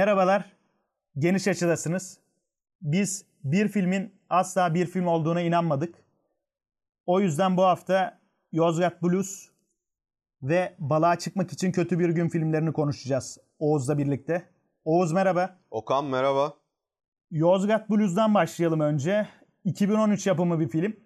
Merhabalar, geniş açıdasınız. Biz bir filmin asla bir film olduğuna inanmadık. O yüzden bu hafta Yozgat Blues ve Balığa Çıkmak için Kötü Bir Gün filmlerini konuşacağız Oğuz'la birlikte. Oğuz merhaba. Okan merhaba. Yozgat Blues'dan başlayalım önce. 2013 yapımı bir film.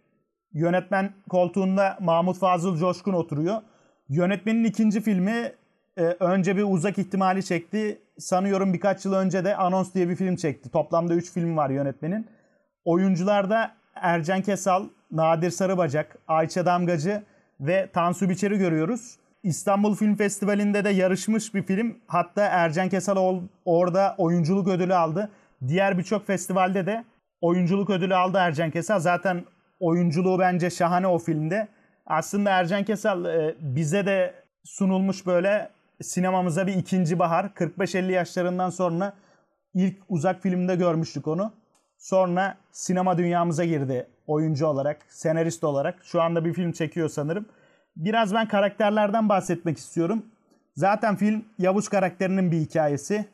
Yönetmen koltuğunda Mahmut Fazıl Coşkun oturuyor. Yönetmenin ikinci filmi e, önce bir uzak ihtimali çekti. Sanıyorum birkaç yıl önce de Anons diye bir film çekti. Toplamda 3 film var yönetmenin. Oyuncularda Ercan Kesal, Nadir Sarıbacak, Ayça Damgacı ve Tansu Biçer'i görüyoruz. İstanbul Film Festivali'nde de yarışmış bir film. Hatta Ercan Kesal orada oyunculuk ödülü aldı. Diğer birçok festivalde de oyunculuk ödülü aldı Ercan Kesal. Zaten oyunculuğu bence şahane o filmde. Aslında Ercan Kesal e, bize de sunulmuş böyle sinemamıza bir ikinci bahar. 45-50 yaşlarından sonra ilk uzak filmde görmüştük onu. Sonra sinema dünyamıza girdi oyuncu olarak, senarist olarak. Şu anda bir film çekiyor sanırım. Biraz ben karakterlerden bahsetmek istiyorum. Zaten film Yavuz karakterinin bir hikayesi.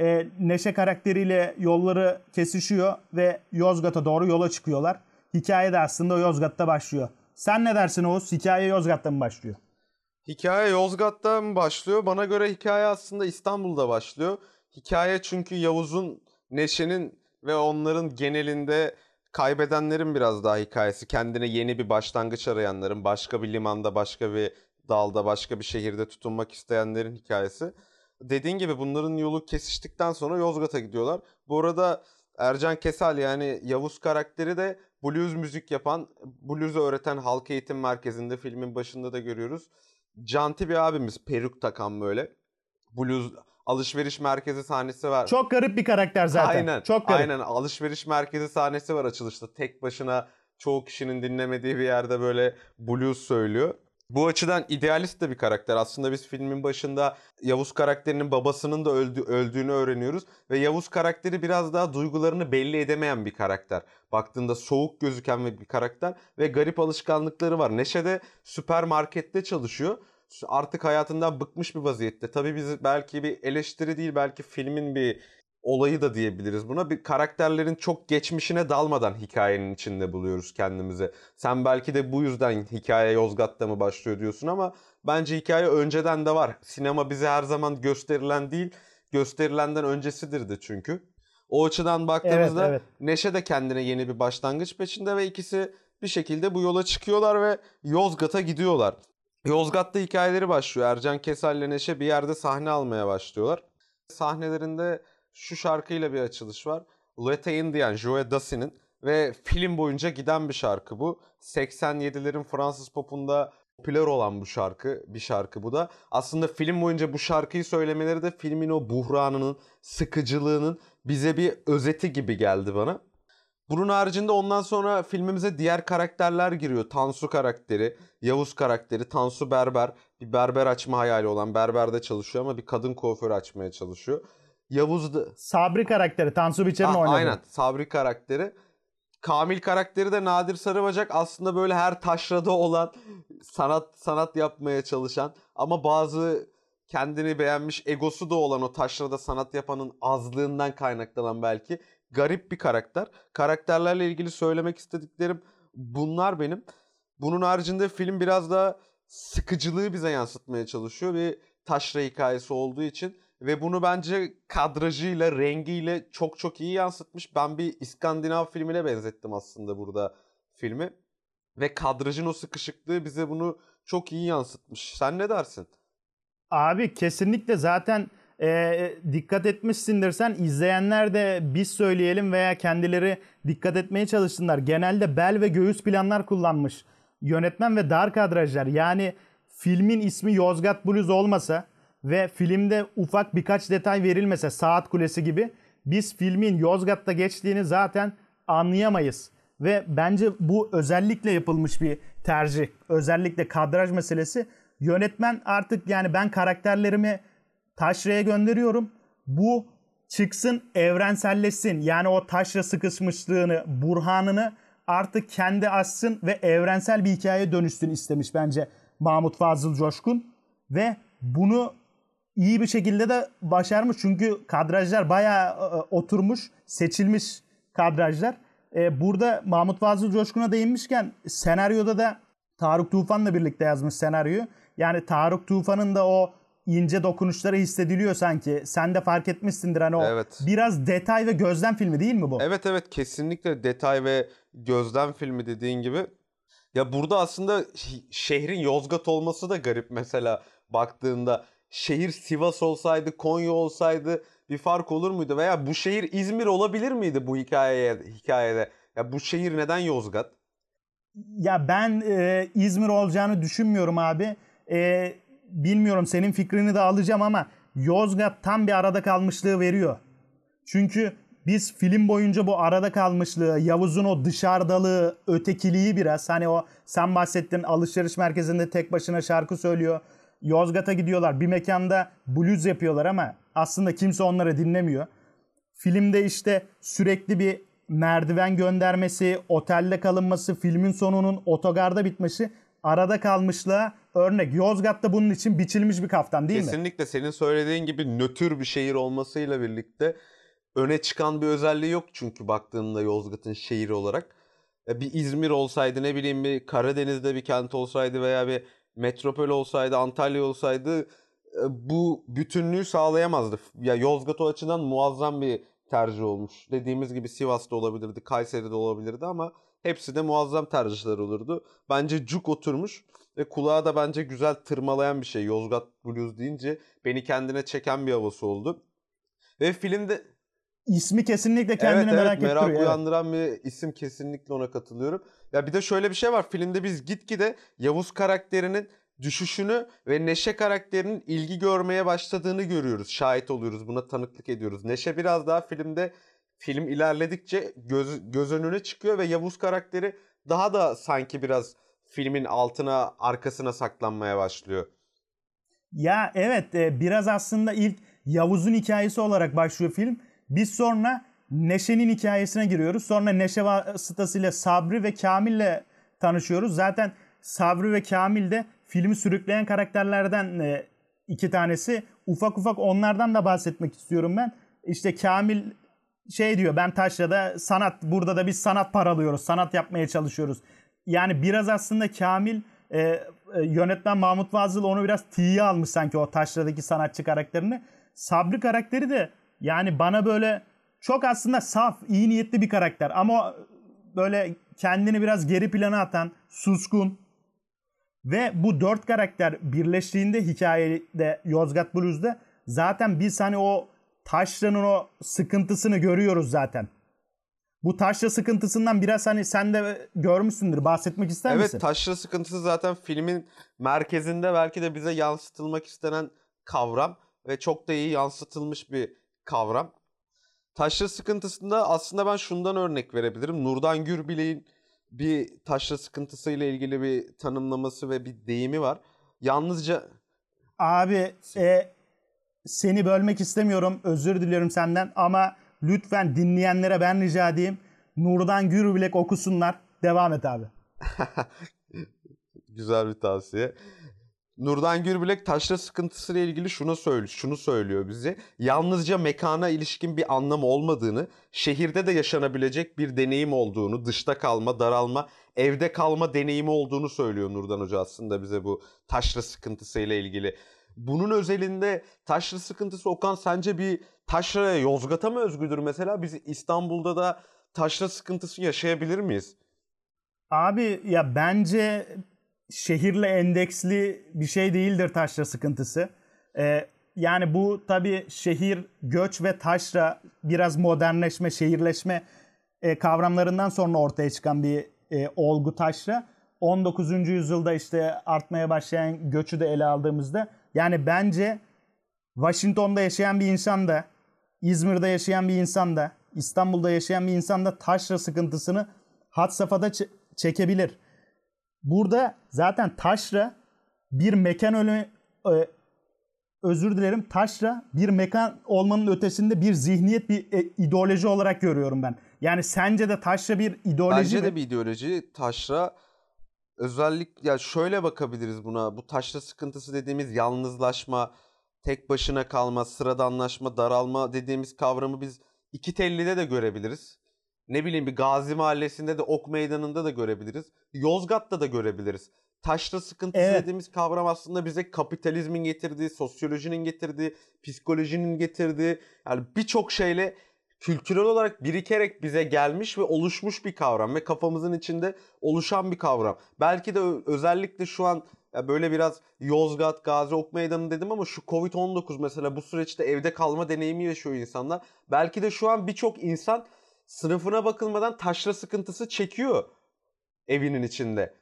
Ee, Neşe karakteriyle yolları kesişiyor ve Yozgat'a doğru yola çıkıyorlar. Hikaye de aslında Yozgat'ta başlıyor. Sen ne dersin Oğuz? Hikaye Yozgat'ta mı başlıyor? Hikaye Yozgat'ta mı başlıyor? Bana göre hikaye aslında İstanbul'da başlıyor. Hikaye çünkü Yavuz'un, Neşe'nin ve onların genelinde kaybedenlerin biraz daha hikayesi. Kendine yeni bir başlangıç arayanların, başka bir limanda, başka bir dalda, başka bir şehirde tutunmak isteyenlerin hikayesi. Dediğin gibi bunların yolu kesiştikten sonra Yozgat'a gidiyorlar. Bu arada Ercan Kesal yani Yavuz karakteri de blues müzik yapan, blues'u öğreten halk eğitim merkezinde filmin başında da görüyoruz. Canti bir abimiz peruk takan böyle. Blues alışveriş merkezi sahnesi var. Çok garip bir karakter zaten. Aynen. Çok garip. Aynen alışveriş merkezi sahnesi var açılışta. Tek başına çoğu kişinin dinlemediği bir yerde böyle blues söylüyor. Bu açıdan idealist de bir karakter. Aslında biz filmin başında Yavuz karakterinin babasının da öldü, öldüğünü öğreniyoruz. Ve Yavuz karakteri biraz daha duygularını belli edemeyen bir karakter. Baktığında soğuk gözüken bir karakter ve garip alışkanlıkları var. Neşe de süpermarkette çalışıyor. Artık hayatından bıkmış bir vaziyette. Tabii biz belki bir eleştiri değil belki filmin bir olayı da diyebiliriz buna. Bir karakterlerin çok geçmişine dalmadan hikayenin içinde buluyoruz kendimizi. Sen belki de bu yüzden hikaye Yozgat'ta mı başlıyor diyorsun ama bence hikaye önceden de var. Sinema bize her zaman gösterilen değil, gösterilenden öncesidir de çünkü. O açıdan baktığımızda Evet, evet. Neşe de kendine yeni bir başlangıç peşinde ve ikisi bir şekilde bu yola çıkıyorlar ve Yozgat'a gidiyorlar. Yozgat'ta hikayeleri başlıyor. Ercan Kesal ile Neşe bir yerde sahne almaya başlıyorlar. Sahnelerinde şu şarkıyla bir açılış var. Lete Indian, Joe Dassie'nin ve film boyunca giden bir şarkı bu. 87'lerin Fransız popunda popüler olan bu şarkı, bir şarkı bu da. Aslında film boyunca bu şarkıyı söylemeleri de filmin o buhranının, sıkıcılığının bize bir özeti gibi geldi bana. Bunun haricinde ondan sonra filmimize diğer karakterler giriyor. Tansu karakteri, Yavuz karakteri, Tansu berber. Bir berber açma hayali olan berberde çalışıyor ama bir kadın kuaförü açmaya çalışıyor. Yavuz da... Sabri karakteri Tansu Biçer'in oynadığı. aynen Sabri karakteri. Kamil karakteri de Nadir Sarıbacak aslında böyle her taşrada olan sanat sanat yapmaya çalışan ama bazı kendini beğenmiş egosu da olan o taşrada sanat yapanın azlığından kaynaklanan belki garip bir karakter. Karakterlerle ilgili söylemek istediklerim bunlar benim. Bunun haricinde film biraz da sıkıcılığı bize yansıtmaya çalışıyor bir taşra hikayesi olduğu için ve bunu bence kadrajıyla, rengiyle çok çok iyi yansıtmış. Ben bir İskandinav filmine benzettim aslında burada filmi. Ve kadrajın o sıkışıklığı bize bunu çok iyi yansıtmış. Sen ne dersin? Abi kesinlikle zaten e, dikkat etmişsindir sen izleyenler de biz söyleyelim veya kendileri dikkat etmeye çalışsınlar. Genelde bel ve göğüs planlar kullanmış yönetmen ve dar kadrajlar. Yani filmin ismi Yozgat Blues olmasa ve filmde ufak birkaç detay verilmese saat kulesi gibi biz filmin Yozgat'ta geçtiğini zaten anlayamayız. Ve bence bu özellikle yapılmış bir tercih. Özellikle kadraj meselesi. Yönetmen artık yani ben karakterlerimi taşraya gönderiyorum. Bu çıksın evrenselleşsin. Yani o taşra sıkışmışlığını, burhanını artık kendi açsın ve evrensel bir hikaye dönüşsün istemiş bence Mahmut Fazıl Coşkun. Ve bunu iyi bir şekilde de başarmış. Çünkü kadrajlar bayağı e, oturmuş, seçilmiş kadrajlar. E, burada Mahmut Fazıl Coşkun'a değinmişken senaryoda da Tarık Tufan'la birlikte yazmış senaryoyu. Yani Tarık Tufan'ın da o ince dokunuşları hissediliyor sanki. Sen de fark etmişsindir hani o Evet. biraz detay ve gözlem filmi değil mi bu? Evet evet kesinlikle detay ve gözlem filmi dediğin gibi. Ya burada aslında şehrin Yozgat olması da garip mesela baktığında. Şehir Sivas olsaydı, Konya olsaydı bir fark olur muydu? Veya bu şehir İzmir olabilir miydi bu hikayeye, hikayede? Ya bu şehir neden Yozgat? Ya ben e, İzmir olacağını düşünmüyorum abi. E, bilmiyorum senin fikrini de alacağım ama Yozgat tam bir arada kalmışlığı veriyor. Çünkü biz film boyunca bu arada kalmışlığı, Yavuz'un o dışarıdalığı, ötekiliği biraz hani o sen bahsettin alışveriş merkezinde tek başına şarkı söylüyor. Yozgat'a gidiyorlar. Bir mekanda blues yapıyorlar ama aslında kimse onları dinlemiyor. Filmde işte sürekli bir merdiven göndermesi, otelde kalınması, filmin sonunun otogarda bitmesi, arada kalmışlığa örnek. Yozgat'ta bunun için biçilmiş bir kaftan değil mi? Kesinlikle senin söylediğin gibi nötr bir şehir olmasıyla birlikte öne çıkan bir özelliği yok çünkü baktığında Yozgat'ın şehri olarak. Ya Bir İzmir olsaydı ne bileyim bir Karadeniz'de bir kent olsaydı veya bir metropol olsaydı Antalya olsaydı e, bu bütünlüğü sağlayamazdı. Ya Yozgat o açıdan muazzam bir tercih olmuş. Dediğimiz gibi Sivas'ta olabilirdi, Kayseri'de olabilirdi ama hepsi de muazzam tercihler olurdu. Bence cuk oturmuş ve kulağa da bence güzel tırmalayan bir şey. Yozgat Blues deyince beni kendine çeken bir havası oldu. Ve filmde İsmi kesinlikle kendini evet, merak evet, merak ettiriyor. evet. uyandıran bir isim kesinlikle ona katılıyorum. Ya bir de şöyle bir şey var. Filmde biz gitgide Yavuz karakterinin düşüşünü ve Neşe karakterinin ilgi görmeye başladığını görüyoruz. Şahit oluyoruz. Buna tanıklık ediyoruz. Neşe biraz daha filmde film ilerledikçe göz, göz önüne çıkıyor ve Yavuz karakteri daha da sanki biraz filmin altına arkasına saklanmaya başlıyor. Ya evet e, biraz aslında ilk Yavuz'un hikayesi olarak başlıyor film. Biz sonra Neşe'nin hikayesine giriyoruz. Sonra Neşe vasıtasıyla Sabri ve Kamil'le tanışıyoruz. Zaten Sabri ve Kamil de filmi sürükleyen karakterlerden e, iki tanesi. Ufak ufak onlardan da bahsetmek istiyorum ben. İşte Kamil şey diyor ben Taşra'da sanat burada da biz sanat paralıyoruz. Sanat yapmaya çalışıyoruz. Yani biraz aslında Kamil e, e, yönetmen Mahmut Fazıl onu biraz tiye almış sanki o Taşra'daki sanatçı karakterini. Sabri karakteri de yani bana böyle çok aslında saf, iyi niyetli bir karakter ama böyle kendini biraz geri plana atan, suskun ve bu dört karakter birleştiğinde hikayede Yozgat Blues'da zaten biz hani o Taşra'nın o sıkıntısını görüyoruz zaten. Bu taşra sıkıntısından biraz hani sen de görmüşsündür. Bahsetmek ister evet misin? taşra sıkıntısı zaten filmin merkezinde belki de bize yansıtılmak istenen kavram ve çok da iyi yansıtılmış bir kavram. Taşra sıkıntısında aslında ben şundan örnek verebilirim. Nurdan Gürbilek'in bir taşra sıkıntısıyla ilgili bir tanımlaması ve bir deyimi var. Yalnızca Abi e, seni bölmek istemiyorum. Özür diliyorum senden ama lütfen dinleyenlere ben rica edeyim. Nurdan Gürbilek okusunlar. Devam et abi. Güzel bir tavsiye. Nurdan Gürbilek taşra sıkıntısıyla ilgili şunu söylüyor, şunu söylüyor bize. Yalnızca mekana ilişkin bir anlam olmadığını, şehirde de yaşanabilecek bir deneyim olduğunu, dışta kalma, daralma, evde kalma deneyimi olduğunu söylüyor Nurdan Hoca aslında bize bu taşra sıkıntısıyla ilgili. Bunun özelinde taşra sıkıntısı Okan sence bir taşraya Yozgat'a mı özgüdür mesela? Biz İstanbul'da da taşra sıkıntısı yaşayabilir miyiz? Abi ya bence şehirle endeksli bir şey değildir taşra sıkıntısı. Ee, yani bu tabii şehir, göç ve taşra biraz modernleşme, şehirleşme e, kavramlarından sonra ortaya çıkan bir e, olgu taşra. 19. yüzyılda işte artmaya başlayan göçü de ele aldığımızda yani bence Washington'da yaşayan bir insan da, İzmir'de yaşayan bir insan da, İstanbul'da yaşayan bir insan da taşra sıkıntısını had safhada çekebilir. Burada zaten taşra bir mekan ölü e, özür dilerim taşra bir mekan olmanın ötesinde bir zihniyet bir e, ideoloji olarak görüyorum ben. Yani sence de taşra bir ideoloji Bence mi? de bir ideoloji. Taşra özellik ya şöyle bakabiliriz buna. Bu taşra sıkıntısı dediğimiz yalnızlaşma, tek başına kalma, sıradanlaşma, daralma dediğimiz kavramı biz iki tellide de görebiliriz. Ne bileyim bir Gazi Mahallesi'nde de Ok Meydanı'nda da görebiliriz. Yozgat'ta da görebiliriz. Taşra sıkıntısı Evet. dediğimiz kavram aslında bize kapitalizmin getirdiği, sosyolojinin getirdiği, psikolojinin getirdiği yani birçok şeyle kültürel olarak birikerek bize gelmiş ve oluşmuş bir kavram ve kafamızın içinde oluşan bir kavram. Belki de özellikle şu an ya böyle biraz Yozgat, Gazi Ok Meydanı dedim ama şu Covid-19 mesela bu süreçte evde kalma deneyimi yaşıyor insanlar. Belki de şu an birçok insan sınıfına bakılmadan taşra sıkıntısı çekiyor evinin içinde.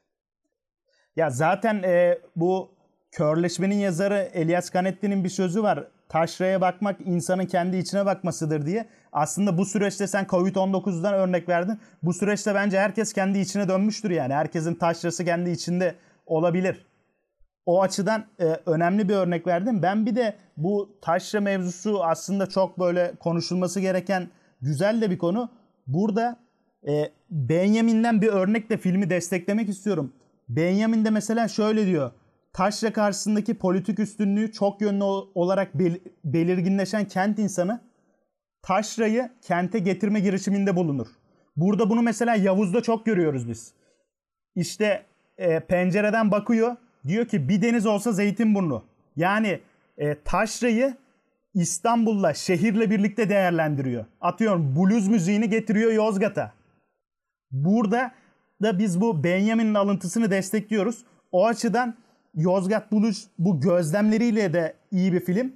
Ya zaten e, bu körleşmenin yazarı Elias Canetti'nin bir sözü var. Taşraya bakmak insanın kendi içine bakmasıdır diye. Aslında bu süreçte sen Covid-19'dan örnek verdin. Bu süreçte bence herkes kendi içine dönmüştür yani. Herkesin taşrası kendi içinde olabilir. O açıdan e, önemli bir örnek verdim. Ben bir de bu taşra mevzusu aslında çok böyle konuşulması gereken güzel de bir konu. Burada e, Benjamin'den bir örnekle filmi desteklemek istiyorum. Benjamin de mesela şöyle diyor. Taşra karşısındaki politik üstünlüğü çok yönlü ol- olarak bel- belirginleşen kent insanı taşrayı kente getirme girişiminde bulunur. Burada bunu mesela Yavuz'da çok görüyoruz biz. İşte e, pencereden bakıyor. Diyor ki bir deniz olsa Zeytinburnu. Yani e, taşrayı İstanbul'la, şehirle birlikte değerlendiriyor. Atıyorum blues müziğini getiriyor Yozgat'a. Burada da biz bu Benjamin'in alıntısını destekliyoruz. O açıdan Yozgat Blues bu gözlemleriyle de iyi bir film.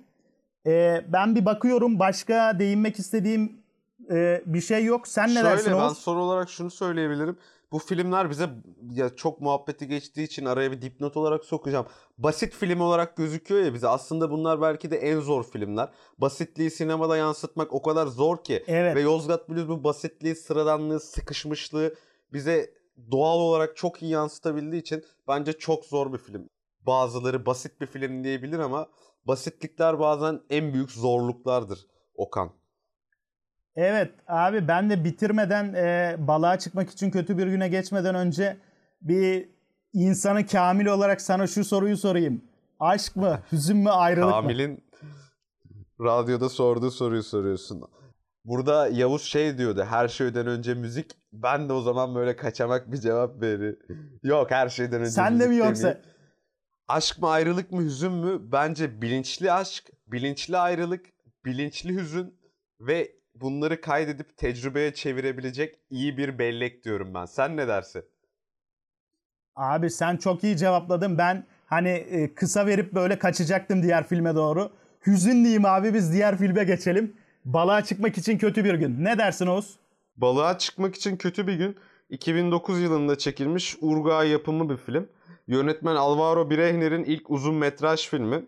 Ee, ben bir bakıyorum başka değinmek istediğim e, bir şey yok. Sen ne dersin Şöyle ben son olarak şunu söyleyebilirim. Bu filmler bize ya çok muhabbeti geçtiği için araya bir dipnot olarak sokacağım. Basit film olarak gözüküyor ya bize. Aslında bunlar belki de en zor filmler. Basitliği sinemada yansıtmak o kadar zor ki. Evet. Ve Yozgat Blues bu basitliği, sıradanlığı, sıkışmışlığı bize doğal olarak çok iyi yansıtabildiği için bence çok zor bir film. Bazıları basit bir film diyebilir ama basitlikler bazen en büyük zorluklardır Okan. Evet abi ben de bitirmeden e, balığa çıkmak için kötü bir güne geçmeden önce bir insanı kamil olarak sana şu soruyu sorayım. Aşk mı, hüzün mü, ayrılık mı? Kamil'in radyoda sorduğu soruyu soruyorsun. Burada Yavuz şey diyordu. Her şeyden önce müzik. Ben de o zaman böyle kaçamak bir cevap veri. Yok her şeyden önce Sen de mi yoksa? demeyeyim. Aşk mı ayrılık mı hüzün mü? Bence bilinçli aşk, bilinçli ayrılık, bilinçli hüzün ve bunları kaydedip tecrübeye çevirebilecek iyi bir bellek diyorum ben. Sen ne dersin? Abi sen çok iyi cevapladın. Ben hani e, kısa verip böyle kaçacaktım diğer filme doğru. Hüzün diyeyim abi biz diğer filme geçelim. Balığa çıkmak için kötü bir gün. Ne dersin Oğuz? Balığa çıkmak için kötü bir gün. 2009 yılında çekilmiş Urga yapımı bir film. Yönetmen Alvaro Birehner'in ilk uzun metraj filmi.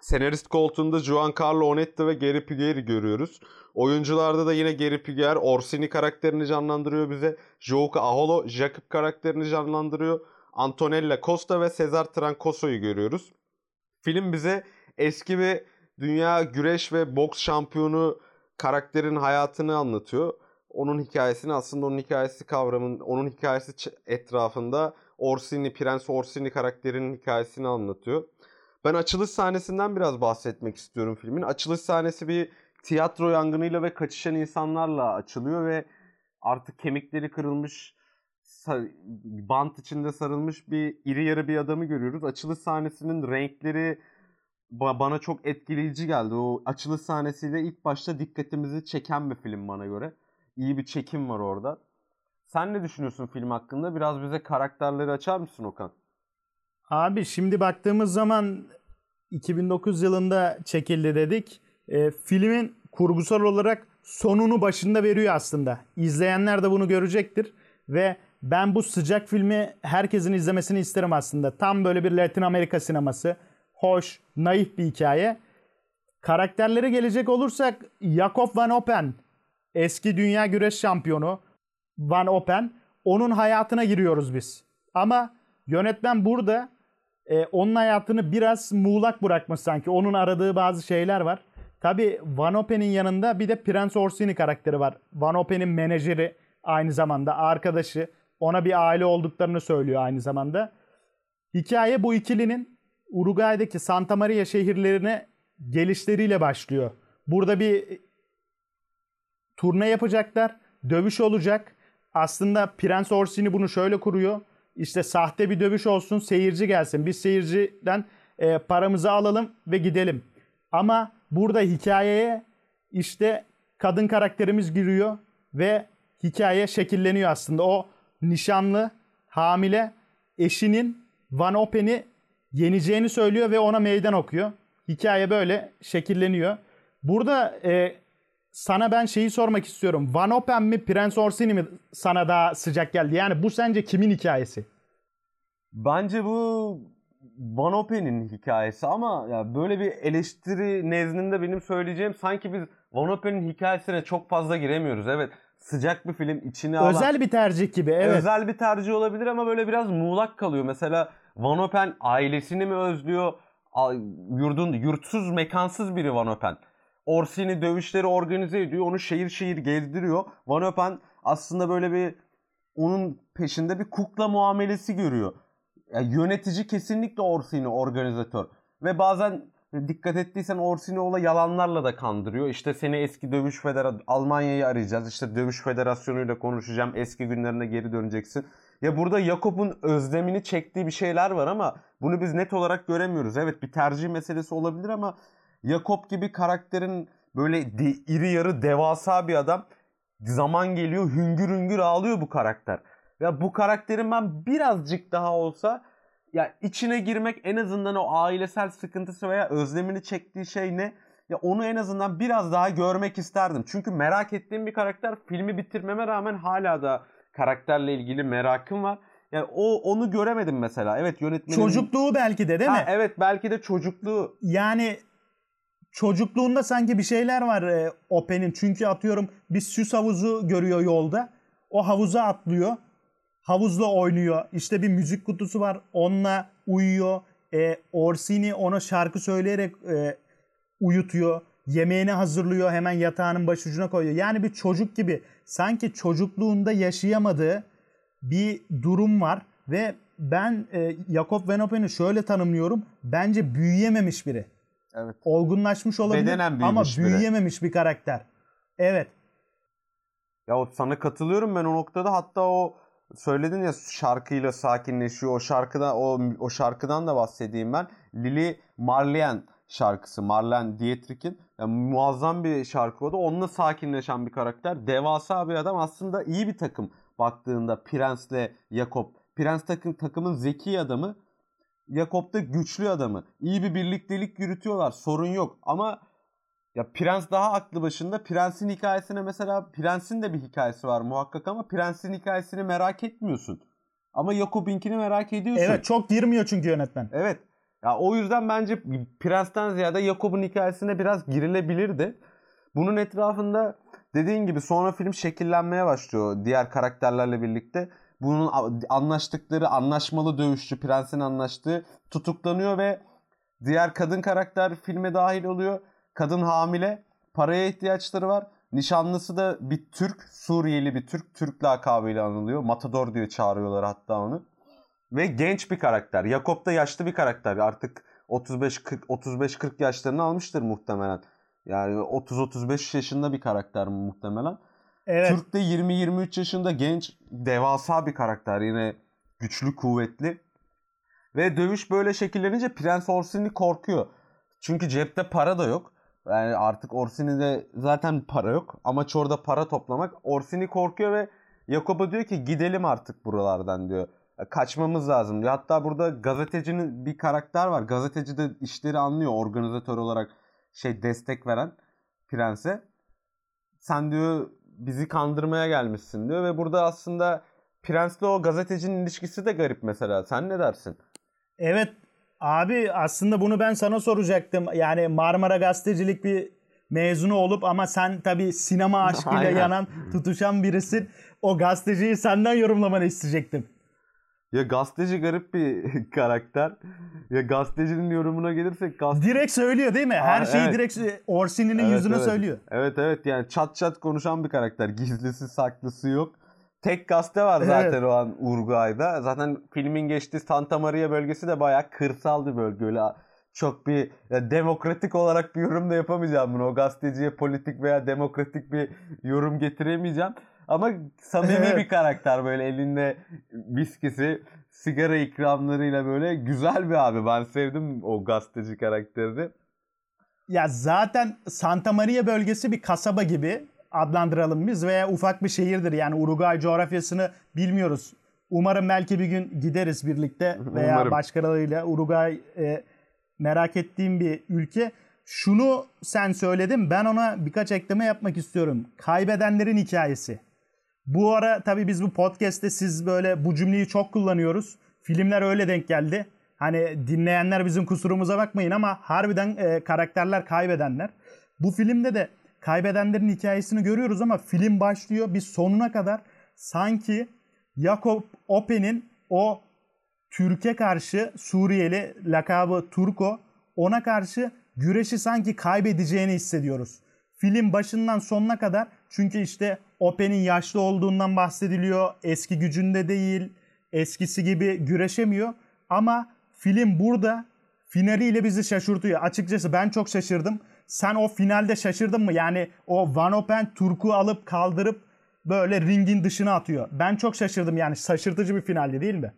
Senarist koltuğunda Giancarlo Onetta ve Gary Puglieri görüyoruz. Oyuncularda da yine Gary Puglieri Orsini karakterini canlandırıyor bize. Jouka Aholo Jacob karakterini canlandırıyor. Antonella Costa ve Cesar Trancoso'yu görüyoruz. Film bize eski bir dünya güreş ve boks şampiyonu karakterin hayatını anlatıyor. Onun hikayesini aslında onun hikayesi kavramın, onun hikayesi etrafında Orsini, Prens Orsini karakterinin hikayesini anlatıyor. Ben açılış sahnesinden biraz bahsetmek istiyorum filmin. Açılış sahnesi bir tiyatro yangınıyla ve kaçışan insanlarla açılıyor ve artık kemikleri kırılmış, bant içinde sarılmış bir iri yarı bir adamı görüyoruz. Açılış sahnesinin renkleri ba- bana çok etkileyici geldi. O açılış sahnesiyle ilk başta dikkatimizi çeken bir film bana göre. İyi bir çekim var orada. Sen ne düşünüyorsun film hakkında? Biraz bize karakterleri açar mısın Okan? Abi şimdi baktığımız zaman 2009 yılında çekildi dedik. E, filmin kurgusal olarak sonunu başında veriyor aslında. İzleyenler de bunu görecektir. Ve ben bu sıcak filmi herkesin izlemesini isterim aslında. Tam böyle bir Latin Amerika sineması. Hoş, naif bir hikaye. Karakterlere gelecek olursak Jakob Van Oppen eski dünya güreş şampiyonu Van Oppen onun hayatına giriyoruz biz. Ama yönetmen burada e, onun hayatını biraz muğlak bırakmış sanki. Onun aradığı bazı şeyler var. Tabi Van Oppen'in yanında bir de Prens Orsini karakteri var. Van Oppen'in menajeri aynı zamanda arkadaşı. Ona bir aile olduklarını söylüyor aynı zamanda. Hikaye bu ikilinin Uruguay'daki Santa Maria şehirlerine gelişleriyle başlıyor. Burada bir turne yapacaklar. Dövüş olacak. Aslında Prens Orsini bunu şöyle kuruyor. İşte sahte bir dövüş olsun, seyirci gelsin. Biz seyirciden e, paramızı alalım ve gidelim. Ama burada hikayeye işte kadın karakterimiz giriyor ve hikaye şekilleniyor aslında. O nişanlı, hamile eşinin Van Open'i yeneceğini söylüyor ve ona meydan okuyor. Hikaye böyle şekilleniyor. Burada e, sana ben şeyi sormak istiyorum. Van Open mi Prens Orsini mi sana daha sıcak geldi? Yani bu sence kimin hikayesi? Bence bu Van Open'in hikayesi ama ya böyle bir eleştiri nezdinde benim söyleyeceğim sanki biz Van Open'in hikayesine çok fazla giremiyoruz. Evet sıcak bir film içine alan Özel bir tercih gibi. Evet. özel bir tercih olabilir ama böyle biraz muğlak kalıyor. Mesela Van Open ailesini mi özlüyor? Yurdun yurtsuz, mekansız biri Van Open. Orsini dövüşleri organize ediyor. Onu şehir şehir gezdiriyor. Van Open aslında böyle bir onun peşinde bir kukla muamelesi görüyor. Yani yönetici kesinlikle Orsini, organizatör. Ve bazen dikkat ettiysen Orsini ola yalanlarla da kandırıyor. İşte seni eski dövüş federasyonu, Almanya'yı arayacağız. İşte dövüş federasyonuyla konuşacağım. Eski günlerine geri döneceksin. Ya burada Jakob'un özlemini çektiği bir şeyler var ama bunu biz net olarak göremiyoruz. Evet bir tercih meselesi olabilir ama Jakob gibi karakterin böyle de- iri yarı devasa bir adam zaman geliyor hüngür hüngür ağlıyor bu karakter. Ya bu karakterin ben birazcık daha olsa ya içine girmek en azından o ailesel sıkıntısı veya özlemini çektiği şey ne? Ya onu en azından biraz daha görmek isterdim. Çünkü merak ettiğim bir karakter filmi bitirmeme rağmen hala da karakterle ilgili merakım var. Yani o onu göremedim mesela. Evet yönetmenin Çocukluğu belki de değil Ha, mi? evet belki de çocukluğu Yani çocukluğunda sanki bir şeyler var e, Open'in. Çünkü atıyorum bir süs havuzu görüyor yolda. O havuza atlıyor. Havuzla oynuyor. İşte bir müzik kutusu var. Onunla uyuyor. E, Orsini ona şarkı söyleyerek e, uyutuyor. Yemeğini hazırlıyor. Hemen yatağının başucuna koyuyor. Yani bir çocuk gibi. Sanki çocukluğunda yaşayamadığı bir durum var. Ve ben e, Jakob Van Open'i şöyle tanımlıyorum. Bence büyüyememiş biri Evet. olgunlaşmış olabilir Bedenen ama büyümüş biri. büyüyememiş bir karakter. Evet. Ya sana katılıyorum ben o noktada. Hatta o söyledin ya şarkıyla sakinleşiyor. O şarkıdan o o şarkıdan da bahsedeyim ben. Lili Marlene şarkısı. Marlene Dietrich'in yani muazzam bir şarkı o da. Onunla sakinleşen bir karakter. Devasa bir adam. Aslında iyi bir takım baktığında Prens'le Jakob. Prens takım, takımın zeki adamı. Jakob da güçlü adamı. İyi bir birliktelik yürütüyorlar. Sorun yok. Ama ya Prens daha aklı başında. Prens'in hikayesine mesela Prens'in de bir hikayesi var muhakkak ama Prens'in hikayesini merak etmiyorsun. Ama Jakob'inkini merak ediyorsun. Evet çok girmiyor çünkü yönetmen. Evet. Ya o yüzden bence Prens'ten ziyade Jakob'un hikayesine biraz girilebilirdi. Bunun etrafında dediğin gibi sonra film şekillenmeye başlıyor diğer karakterlerle birlikte. Bunun anlaştıkları, anlaşmalı dövüşçü, Prens'in anlaştığı tutuklanıyor ve diğer kadın karakter filme dahil oluyor. Kadın hamile, paraya ihtiyaçları var. Nişanlısı da bir Türk, Suriyeli bir Türk. Türk lakabıyla anılıyor. Matador diye çağırıyorlar hatta onu. Ve genç bir karakter. Jakob da yaşlı bir karakter. Artık 35-40 35-40 yaşlarını almıştır muhtemelen. Yani 30-35 yaşında bir karakter muhtemelen. Evet. Türk de 20-23 yaşında genç, devasa bir karakter. Yine güçlü, kuvvetli. Ve dövüş böyle şekillenince Prens Orsini korkuyor. Çünkü cepte para da yok. Yani artık Orsini'de zaten para yok. Amaç orada para toplamak. Orsini korkuyor ve Jakob'a diyor ki gidelim artık buralardan diyor. Kaçmamız lazım diyor. Hatta burada gazetecinin bir karakter var. Gazeteci de işleri anlıyor organizatör olarak şey destek veren prense. Sen diyor bizi kandırmaya gelmişsin diyor ve burada aslında prensle o gazetecinin ilişkisi de garip mesela. Sen ne dersin? Evet abi aslında bunu ben sana soracaktım. Yani Marmara Gazetecilik bir mezunu olup ama sen tabii sinema aşkıyla Aynen. yanan, tutuşan birisin. O gazeteciyi senden yorumlamanı isteyecektim. Ya gazeteci garip bir karakter. Ya gazetecinin yorumuna gelirsek gazeteci... Direkt söylüyor değil mi? Her Aa, şeyi evet. direkt Orsini'nin Evet, yüzüne evet. söylüyor. Evet evet yani çat çat konuşan bir karakter. Gizlisi saklısı yok. Tek gazete var Evet. zaten o an Uruguay'da. Zaten filmin geçtiği Santa Maria bölgesi de bayağı kırsal bir bölge. Öyle çok bir ya demokratik olarak bir yorum da yapamayacağım bunu. O gazeteciye politik veya demokratik bir yorum getiremeyeceğim. Ama samimi Evet. bir karakter böyle elinde viskisi, sigara ikramlarıyla böyle güzel bir abi. Ben sevdim o gazeteci karakterini. Ya zaten Santa Maria bölgesi bir kasaba gibi adlandıralım biz veya ufak bir şehirdir. Yani Uruguay coğrafyasını bilmiyoruz. Umarım belki bir gün gideriz birlikte veya Umarım. başkalarıyla. Uruguay e, merak ettiğim bir ülke. Şunu sen söyledin ben ona birkaç ekleme yapmak istiyorum. Kaybedenlerin hikayesi. Bu ara tabii biz bu podcast'te siz böyle bu cümleyi çok kullanıyoruz. Filmler öyle denk geldi. Hani dinleyenler bizim kusurumuza bakmayın ama harbiden e, karakterler kaybedenler. Bu filmde de kaybedenlerin hikayesini görüyoruz ama film başlıyor biz sonuna kadar sanki Jakob Ope'nin o Türkiye karşı Suriyeli lakabı Turko ona karşı güreşi sanki kaybedeceğini hissediyoruz. Film başından sonuna kadar çünkü işte Ope'nin yaşlı olduğundan bahsediliyor. Eski gücünde değil. Eskisi gibi güreşemiyor. Ama film burada finaliyle bizi şaşırtıyor. Açıkçası ben çok şaşırdım. Sen o finalde şaşırdın mı? Yani o Van Open Turku alıp kaldırıp böyle ringin dışına atıyor. Ben çok şaşırdım yani şaşırtıcı bir finaldi değil mi?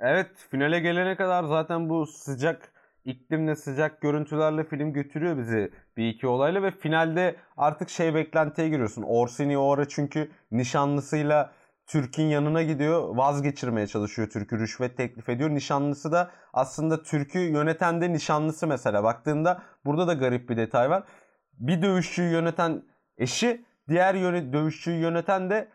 Evet finale gelene kadar zaten bu sıcak iklimle sıcak görüntülerle film götürüyor bizi bir iki olayla ve finalde artık şey beklentiye giriyorsun. Orsini o ara çünkü nişanlısıyla Türk'ün yanına gidiyor vazgeçirmeye çalışıyor Türk'ü rüşvet teklif ediyor. Nişanlısı da aslında Türk'ü yöneten de nişanlısı mesela baktığında burada da garip bir detay var. Bir dövüşçüyü yöneten eşi diğer yöne, dövüşçüyü yöneten de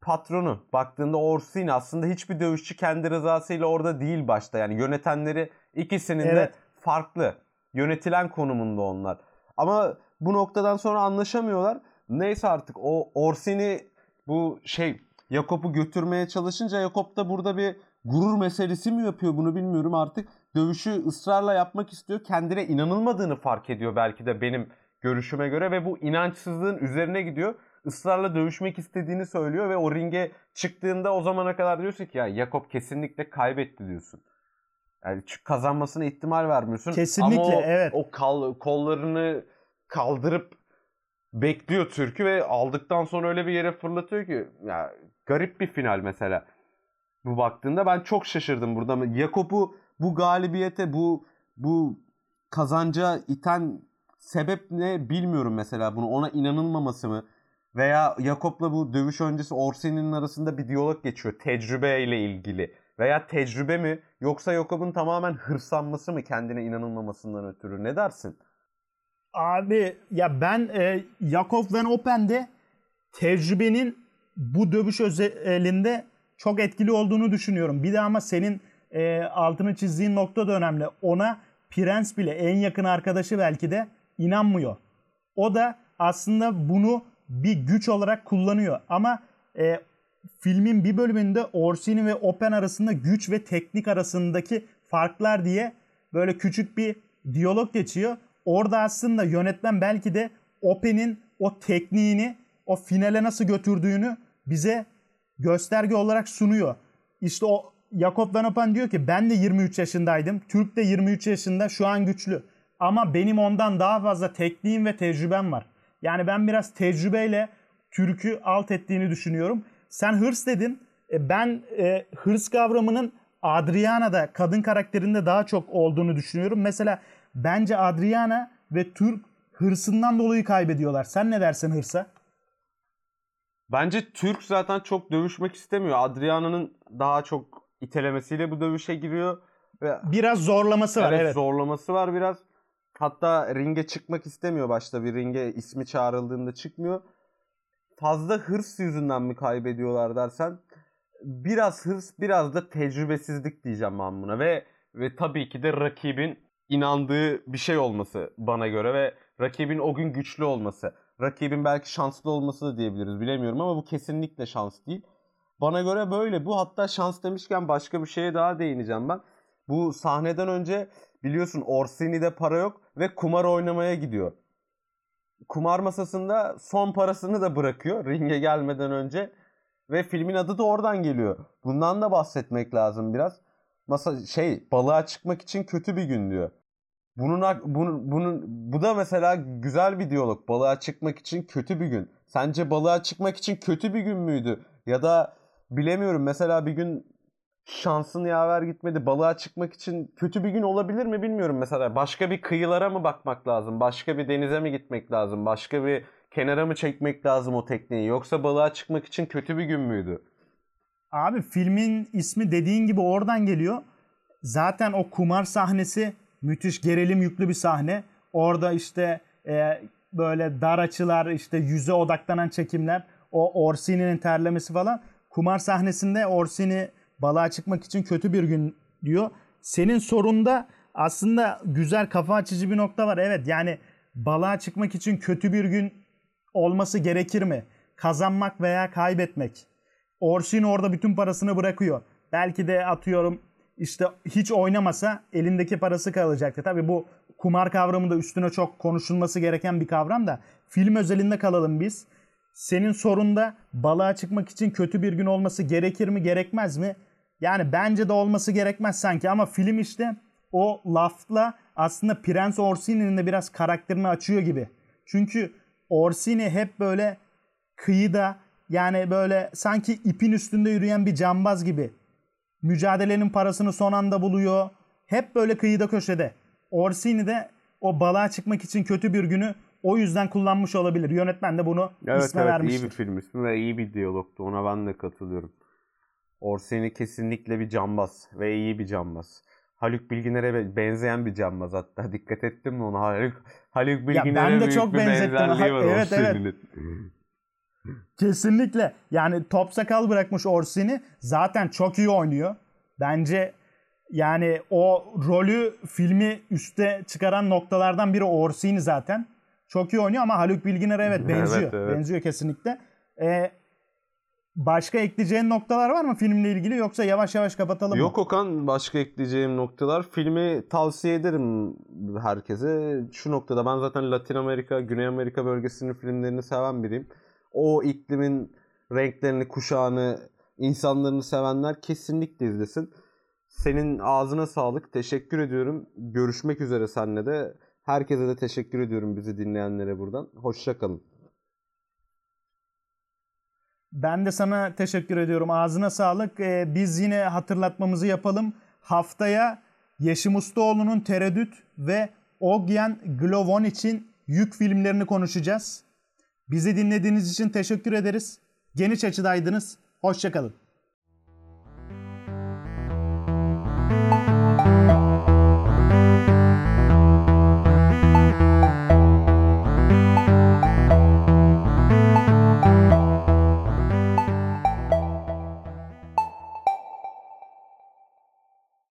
patronu. Baktığında Orsini aslında hiçbir dövüşçü kendi rızasıyla orada değil başta. Yani yönetenleri ikisinin de Evet. farklı. Yönetilen konumunda onlar. Ama bu noktadan sonra anlaşamıyorlar. Neyse artık o Orsini bu şey Jakob'u götürmeye çalışınca Jakob da burada bir gurur meselesi mi yapıyor bunu bilmiyorum artık. Dövüşü ısrarla yapmak istiyor. Kendine inanılmadığını fark ediyor belki de benim görüşüme göre ve bu inançsızlığın üzerine gidiyor. Israrla dövüşmek istediğini söylüyor ve o ringe çıktığında o zamana kadar diyorsun ki ya Jakob kesinlikle kaybetti diyorsun. Yani kazanmasına ihtimal vermiyorsun. Kesinlikle, Ama o, evet. o kal- kollarını kaldırıp bekliyor Türk'ü ve aldıktan sonra öyle bir yere fırlatıyor ki ya garip bir final mesela. Bu baktığında ben çok şaşırdım burada. Jakob'u bu galibiyete bu bu kazanca iten sebep ne bilmiyorum mesela bunu ona inanılmaması mı? Veya Jakob'la bu dövüş öncesi Orsini'nin arasında bir diyalog geçiyor tecrübeyle ilgili. Veya tecrübe mi yoksa Jakob'un tamamen hırslanması mı kendine inanılmamasından ötürü ne dersin? Abi ya ben e, Jakob Van Oppen'de tecrübenin bu dövüş özelinde çok etkili olduğunu düşünüyorum. Bir de ama senin e, altını çizdiğin nokta da önemli. Ona Prens bile en yakın arkadaşı belki de inanmıyor. O da aslında bunu bir güç olarak kullanıyor. Ama e, filmin bir bölümünde Orsini ve Open arasında güç ve teknik arasındaki farklar diye böyle küçük bir diyalog geçiyor. Orada aslında yönetmen belki de Open'in o tekniğini o finale nasıl götürdüğünü bize gösterge olarak sunuyor. İşte o Jakob Van Open diyor ki ben de 23 yaşındaydım. Türk de 23 yaşında şu an güçlü. Ama benim ondan daha fazla tekniğim ve tecrübem var. Yani ben biraz tecrübeyle Türk'ü alt ettiğini düşünüyorum. Sen hırs dedin. E, Ben e, hırs kavramının Adriana'da kadın karakterinde daha çok olduğunu düşünüyorum. Mesela bence Adriana ve Türk hırsından dolayı kaybediyorlar. Sen ne dersin hırsa? Bence Türk zaten çok dövüşmek istemiyor. Adriana'nın daha çok itelemesiyle bu dövüşe giriyor. Ve Biraz zorlaması var evet, evet. zorlaması var biraz. Hatta ringe çıkmak istemiyor başta bir ringe ismi çağrıldığında çıkmıyor. Fazla hırs yüzünden mi kaybediyorlar dersen biraz hırs biraz da tecrübesizlik diyeceğim ben buna ve ve tabii ki de rakibin inandığı bir şey olması bana göre ve rakibin o gün güçlü olması. Rakibin belki şanslı olması da diyebiliriz bilemiyorum ama bu kesinlikle şans değil. Bana göre böyle. Bu hatta şans demişken başka bir şeye daha değineceğim ben. Bu sahneden önce biliyorsun Orsini'de para yok ve kumar oynamaya gidiyor. Kumar masasında son parasını da bırakıyor ringe gelmeden önce ve filmin adı da oradan geliyor. Bundan da bahsetmek lazım biraz. Masa şey balığa çıkmak için kötü bir gün diyor. Bunun, bunun, bunun, bu da mesela güzel bir diyalog. Balığa çıkmak için kötü bir gün. Sence balığa çıkmak için kötü bir gün müydü? Ya da bilemiyorum mesela bir gün şansın yaver gitmedi. Balığa çıkmak için kötü bir gün olabilir mi bilmiyorum. Mesela başka bir kıyılara mı bakmak lazım? Başka bir denize mi gitmek lazım? Başka bir kenara mı çekmek lazım o tekneyi? Yoksa balığa çıkmak için kötü bir gün müydü? Abi filmin ismi dediğin gibi oradan geliyor. Zaten o kumar sahnesi müthiş gerilim yüklü bir sahne. Orada işte e, böyle dar açılar, işte yüze odaklanan çekimler, o Orsini'nin terlemesi falan. Kumar sahnesinde Orsini balığa çıkmak için kötü bir gün diyor. Senin sorunda aslında güzel kafa açıcı bir nokta var. Evet yani balığa çıkmak için kötü bir gün olması gerekir mi? Kazanmak veya kaybetmek. Orsini orada bütün parasını bırakıyor. Belki de atıyorum işte hiç oynamasa elindeki parası kalacaktı. Tabii bu kumar kavramı da üstüne çok konuşulması gereken bir kavram da film özelinde kalalım biz. Senin sorunda balığa çıkmak için kötü bir gün olması gerekir mi gerekmez mi? Yani bence de olması gerekmez sanki ama film işte o lafla aslında Prens Orsini'nin de biraz karakterini açıyor gibi. Çünkü Orsini hep böyle kıyıda yani böyle sanki ipin üstünde yürüyen bir cambaz gibi. Mücadelenin parasını son anda buluyor. Hep böyle kıyıda köşede. Orsini de o balığa çıkmak için kötü bir günü o yüzden kullanmış olabilir. Yönetmen de bunu Evet isme evet vermiştir. iyi bir film ismi ve iyi bir diyalogtu. Ona ben de katılıyorum. Orsini kesinlikle bir cambaz ve iyi bir cambaz. Haluk Bilginer'e be- benzeyen bir cambaz hatta. Dikkat ettin mi ona? Haluk, Haluk Bilginer'e ben de çok bir benzettim. Ha- var evet, evet. Kesinlikle. Yani top sakal bırakmış Orsini. Zaten çok iyi oynuyor. Bence yani o rolü filmi üste çıkaran noktalardan biri Orsini zaten. Çok iyi oynuyor ama Haluk Bilginer'e evet benziyor. Evet, evet. Benziyor kesinlikle. Ee, başka ekleyeceğin noktalar var mı filmle ilgili yoksa yavaş yavaş kapatalım mı? Yok Okan başka ekleyeceğim noktalar. Filmi tavsiye ederim herkese. Şu noktada ben zaten Latin Amerika, Güney Amerika bölgesinin filmlerini seven biriyim. O iklimin renklerini, kuşağını, insanlarını sevenler kesinlikle izlesin. Senin ağzına sağlık. Teşekkür ediyorum. Görüşmek üzere seninle de. Herkese de teşekkür ediyorum bizi dinleyenlere buradan. Hoşça kalın. Ben de sana teşekkür ediyorum. Ağzına sağlık. Ee, biz yine hatırlatmamızı yapalım. Haftaya Yeşim Ustaoğlu'nun Tereddüt ve Ogyen Glovon için yük filmlerini konuşacağız. Bizi dinlediğiniz için teşekkür ederiz. Geniş açıdaydınız. Hoşçakalın.